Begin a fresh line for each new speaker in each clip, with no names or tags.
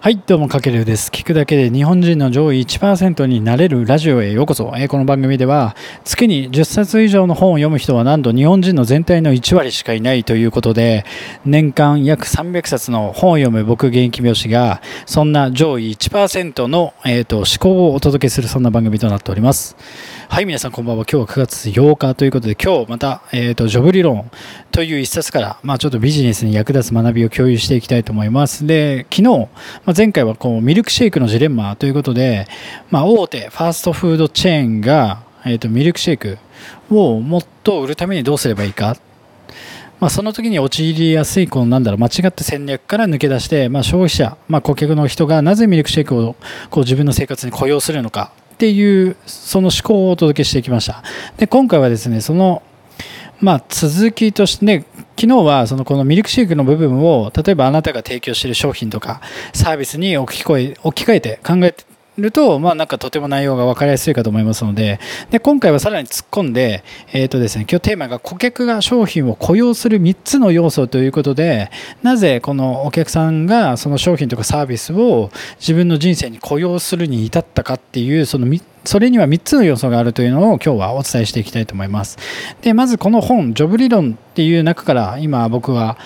はい、どうも、かけるです。聞くだけで日本人の上位1%になれるラジオへようこそ。えー、この番組では、月に10冊以上の本を読む人はなんと日本人の全体の1割しかいないということで、年間約300冊の本を読む僕、現役美容師が、そんな上位1%の、えーと、思考をお届けする、そんな番組となっております。はい、皆さんこんばんは。今日は9月8日ということで、今日また、えーと、ジョブ理論という一冊から、まあ、ちょっとビジネスに役立つ学びを共有していきたいと思います。で、昨日、まあ、前回はこうミルクシェイクのジレンマということで、まあ、大手ファーストフードチェーンが、えーと、ミルクシェイクをもっと売るためにどうすればいいかまあ、その時に陥りやすいこのなんだろう間違った戦略から抜け出して、まあ、消費者、まあ、顧客の人がなぜミルクシェイクをこう自分の生活に雇用するのかっていうその思考をお届けしてきましたで今回はですねそのまあ、続きとして、ね、昨日はそのこのミルクシェイクの部分を例えばあなたが提供している商品とかサービスに置き換え置き換えて考えてると、まあ、なんかとても内容が分かりやすいかと思いますのでで今回はさらに突っ込んで、えーとですね、今日テーマが顧客が商品を雇用する3つの要素ということでなぜこのお客さんがその商品とかサービスを自分の人生に雇用するに至ったかっていうそのそれには3つの要素があるというのを今日はお伝えしていきたいと思います。でまずこの本「ジョブ理論」っていう中から今僕は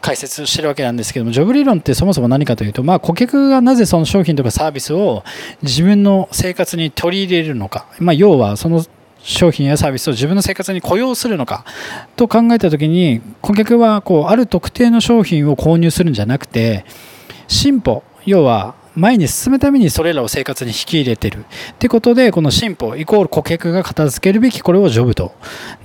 解説してるわけなんですけどもジョブ理論ってそもそも何かというと、まあ、顧客がなぜその商品とかサービスを自分の生活に取り入れるのか、まあ、要はその商品やサービスを自分の生活に雇用するのか。と考えた時に顧客はこうある特定の商品を購入するんじゃなくて進歩。要は前に進むためにそれらを生活に引き入れてる。ってことでこの進歩イコール顧客が片付けるべきこれをジョブと。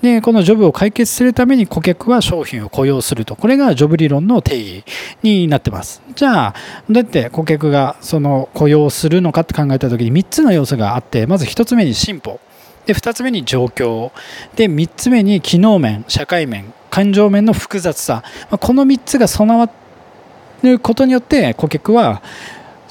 でこのジョブを解決するために顧客は商品を雇用すると。これがジョブ理論の定義になってます。じゃあどうやって顧客がその雇用するのかって考えた時に3つの要素があってまず1つ目に進歩。で2つ目に状況。で3つ目に機能面社会面感情面の複雑さ。この3つが備わることによって顧客は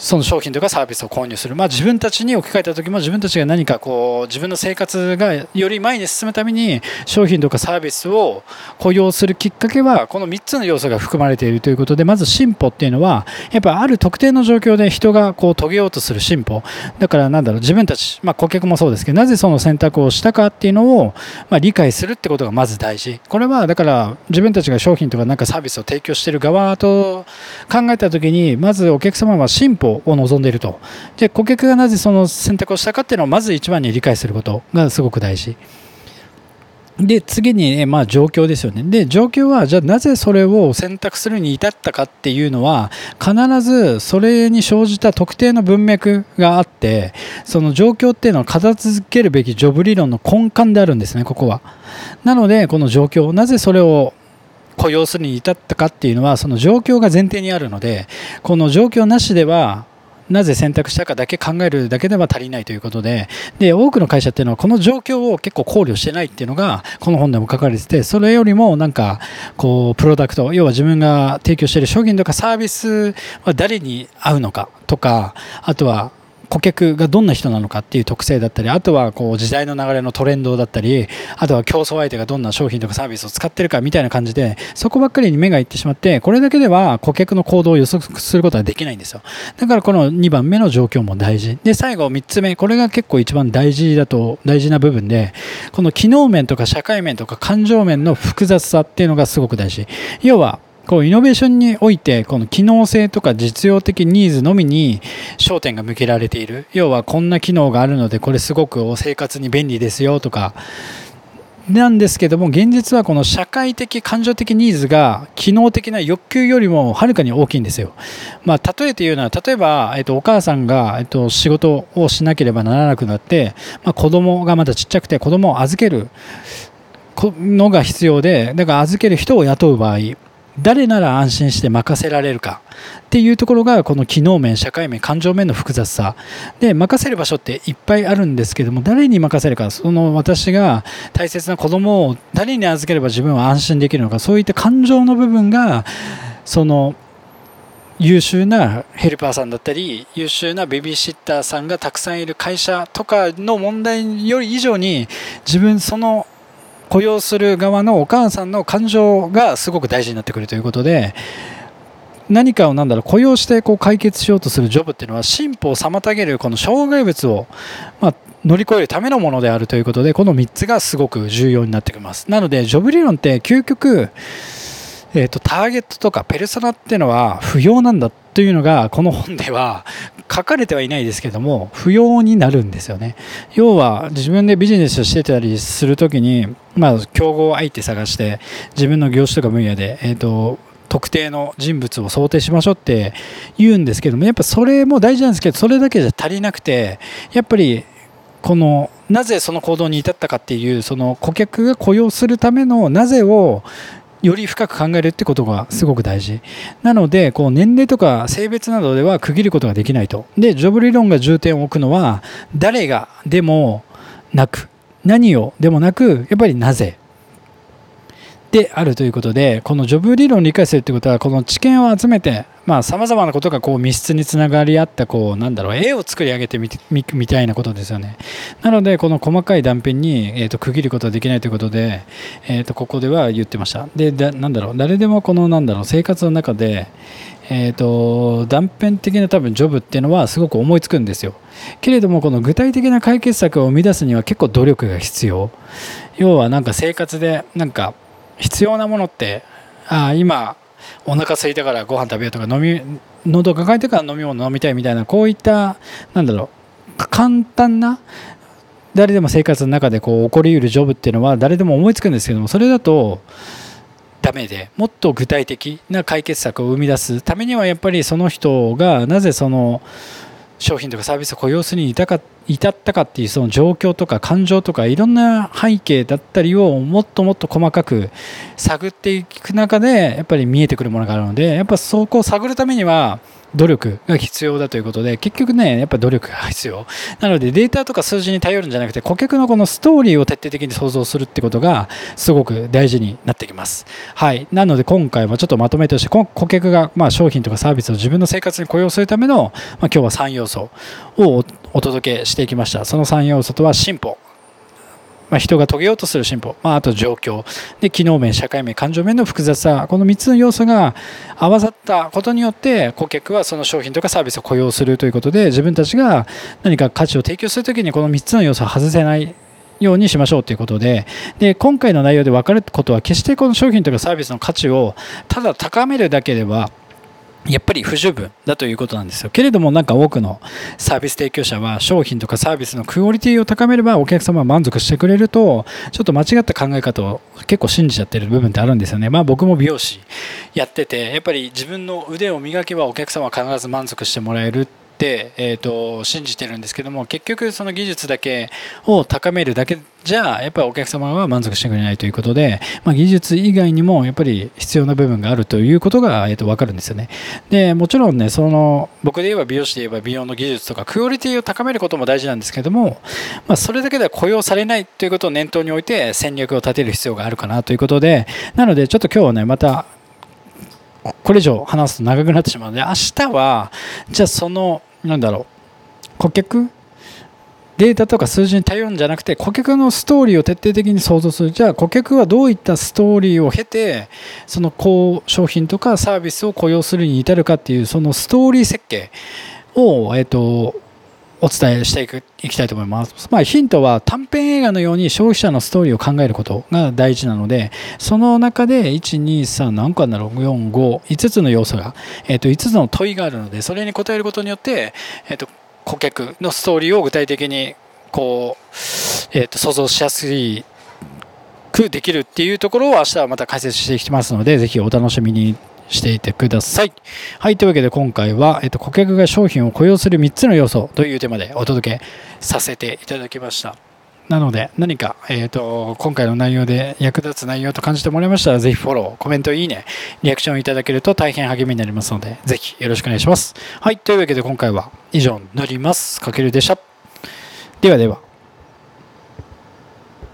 その商品とかサービスを購入する、まあ、自分たちに置き換えた時も自分たちが何かこう自分の生活がより前に進むために商品とかサービスを雇用するきっかけはこの3つの要素が含まれているということでまず進歩っていうのはやっぱある特定の状況で人がこう遂げようとする進歩。だからなんだろう自分たち、まあ、顧客もそうですけどなぜその選択をしたかっていうのを、まあ、理解するってことがまず大事。これはだから自分たちが商品とかなんかサービスを提供している側と考えた時にまずお客様は進歩を望んでいると。で顧客がなぜその選択をしたかっていうのをまず一番に理解することがすごく大事。で次に、ね、まあ、状況ですよね。で状況はじゃあなぜそれを選択するに至ったかっていうのは必ずそれに生じた特定の文脈があってその状況っていうのは片付けるべきジョブ理論の根幹であるんですねここは。なのでこの状況なぜそれを雇用するに至ったかっていうのはその状況が前提にあるのでこの状況なしではなぜ選択したかだけ考えるだけでは足りないということでで多くの会社っていうのはこの状況を結構考慮してないっていうのがこの本でも書かれててそれよりもなんかこうプロダクト要は自分が提供している商品とかサービスは誰に合うのかとかあとは顧客がどんな人なのかっていう特性だったりあとはこう時代の流れのトレンドだったりあとは競争相手がどんな商品とかサービスを使ってるかみたいな感じでそこばっかりに目がいってしまってこれだけでは顧客の行動を予測することはできないんですよ。だからこの2番目の状況も大事。で最後3つ目これが結構一番大事だと大事な部分でこの機能面とか社会面とか感情面の複雑さっていうのがすごく大事。要はこうイノベーションにおいてこの機能性とか実用的ニーズのみに焦点が向けられている。要はこんな機能があるのでこれすごく生活に便利ですよとか。なんですけども現実はこの社会的感情的ニーズが機能的な欲求よりもはるかに大きいんですよ。まあ、例えて言うのは例えば、えっと、お母さんが、えっと、仕事をしなければならなくなって、まあ、子供がまだちっちゃくて子供を預けるのが必要でだから預ける人を雇う場合。誰なら安心して任せられるかっていうところがこの機能面社会面感情面の複雑さ。で任せる場所っていっぱいあるんですけども誰に任せるかその私が大切な子供を誰に預ければ自分は安心できるのかそういった感情の部分がその優秀なヘルパーさんだったり優秀なベビーシッターさんがたくさんいる会社とかの問題より以上に自分その雇用する側のお母さんの感情がすごく大事になってくるということで何かをなんだろう雇用してこう解決しようとするジョブっていうのは進歩を妨げるこの障害物を、まあ、乗り越えるためのものであるということでこの3つがすごく重要になってきます。なのでジョブ理論って究極えーと、ターゲットとかペルソナっていうのは不要なんだというのがこの本では書かれてはいないですけども不要になるんですよね。要は自分でビジネスをしてたりするときに、まあ、競合相手探して自分の業種とか分野で、えーと特定の人物を想定しましょうって言うんですけどもやっぱそれも大事なんですけどそれだけじゃ足りなくてやっぱりこのなぜその行動に至ったかっていうその顧客が雇用するためのなぜをより深く考えるってことがすごく大事。なのでこう年齢とか性別などでは区切ることができないと。でジョブ理論が重点を置くのは誰がでもなく何をでもなくやっぱりなぜであるということでこのジョブ理論を理解するということはこの知見を集めてさまざ、まなことがこう密室につながり合ったこうなんだろう絵を作り上げてみみたいなことですよね。なのでこの細かい断片に、えーと、区切ることはできないということで、えーと、ここでは言ってました。でだなんだろう誰でもこのなんだろう生活の中でえーと、断片的な多分ジョブっていうのはすごく思いつくんですよ。けれどもこの具体的な解決策を生み出すには結構努力が必要。要はなんか生活でなんか必要なものってあ今お腹空いたからご飯食べようとか飲み喉抱えてから飲み物飲みたいみたいなこういったなんだろう簡単な誰でも生活の中でこう起こりうるジョブっていうのは誰でも思いつくんですけどもそれだとダメでもっと具体的な解決策を生み出すためにはやっぱりその人がなぜその商品とかサービスを雇用するに至ったかっていうその状況とか感情とかいろんな背景だったりをもっともっと細かく探っていく中でやっぱり見えてくるものがあるのでやっぱそこを探るためには努力が必要だということで結局ねやっぱ努力が必要。なのでデータとか数字に頼るんじゃなくて顧客のこのストーリーを徹底的に想像するってことがすごく大事になってきます。はい。なので今回もちょっとまとめとして顧客がま商品とかサービスを自分の生活に雇用するための、まあ、今日は3要素をお届けしていきました。その3要素とは進歩。まあ、人が遂げようとする進歩、まあ、あと状況。で機能面社会面感情面の複雑さ。この3つの要素が合わさったことによって顧客はその商品とかサービスを雇用するということで自分たちが何か価値を提供するときにこの3つの要素を外せないようにしましょうということで。で今回の内容で分かることは決してこの商品とかサービスの価値をただ高めるだけではやっぱり不十分だということなんですよ。けれどもなんか多くのサービス提供者は商品とかサービスのクオリティを高めればお客様は満足してくれるとちょっと間違った考え方を結構信じちゃってる部分ってあるんですよね。まあ僕も美容師やっててやっぱり自分の腕を磨けばお客様は必ず満足してもらえる、えーと、信じてるんですけども結局その技術だけを高めるだけじゃやっぱりお客様は満足してくれないということで、まあ、技術以外にもやっぱり必要な部分があるということが、えーと、分かるんですよね。でもちろんねその僕で言えば美容師で言えば美容の技術とかクオリティを高めることも大事なんですけども、まあ、それだけでは雇用されないということを念頭に置いて戦略を立てる必要があるかなということでなのでちょっと今日はねまたこれ以上話すと長くなってしまうので明日はじゃあそのなんだろう。顧客？データとか数字に頼るんじゃなくて顧客のストーリーを徹底的に想像する。じゃあ顧客はどういったストーリーを経てその商品とかサービスを雇用するに至るかっていうそのストーリー設計を、えーとお伝えしていくいきたいと思います。まあ、ヒントは短編映画のように消費者のストーリーを考えることが大事なので、その中で1、2、3、何個あるんだろう、4、5、5つの要素が、えっ、と、5つの問いがあるので、それに答えることによって、えっ、と、顧客のストーリーを具体的に、こう、えっ、と、想像しやすいくできるっていうところを明日はまた解説していきますので、ぜひお楽しみにしていてください。はい、というわけで今回は、えっと、顧客が商品を雇用する3つの要素というテーマでお届けさせていただきました。なので何か、えーと、今回の内容で役立つ内容と感じてもらいましたらぜひフォロー、コメント、いいね、リアクションいただけると大変励みになりますのでぜひよろしくお願いします。はい、というわけで今回は以上になります。かけるでした。ではでは。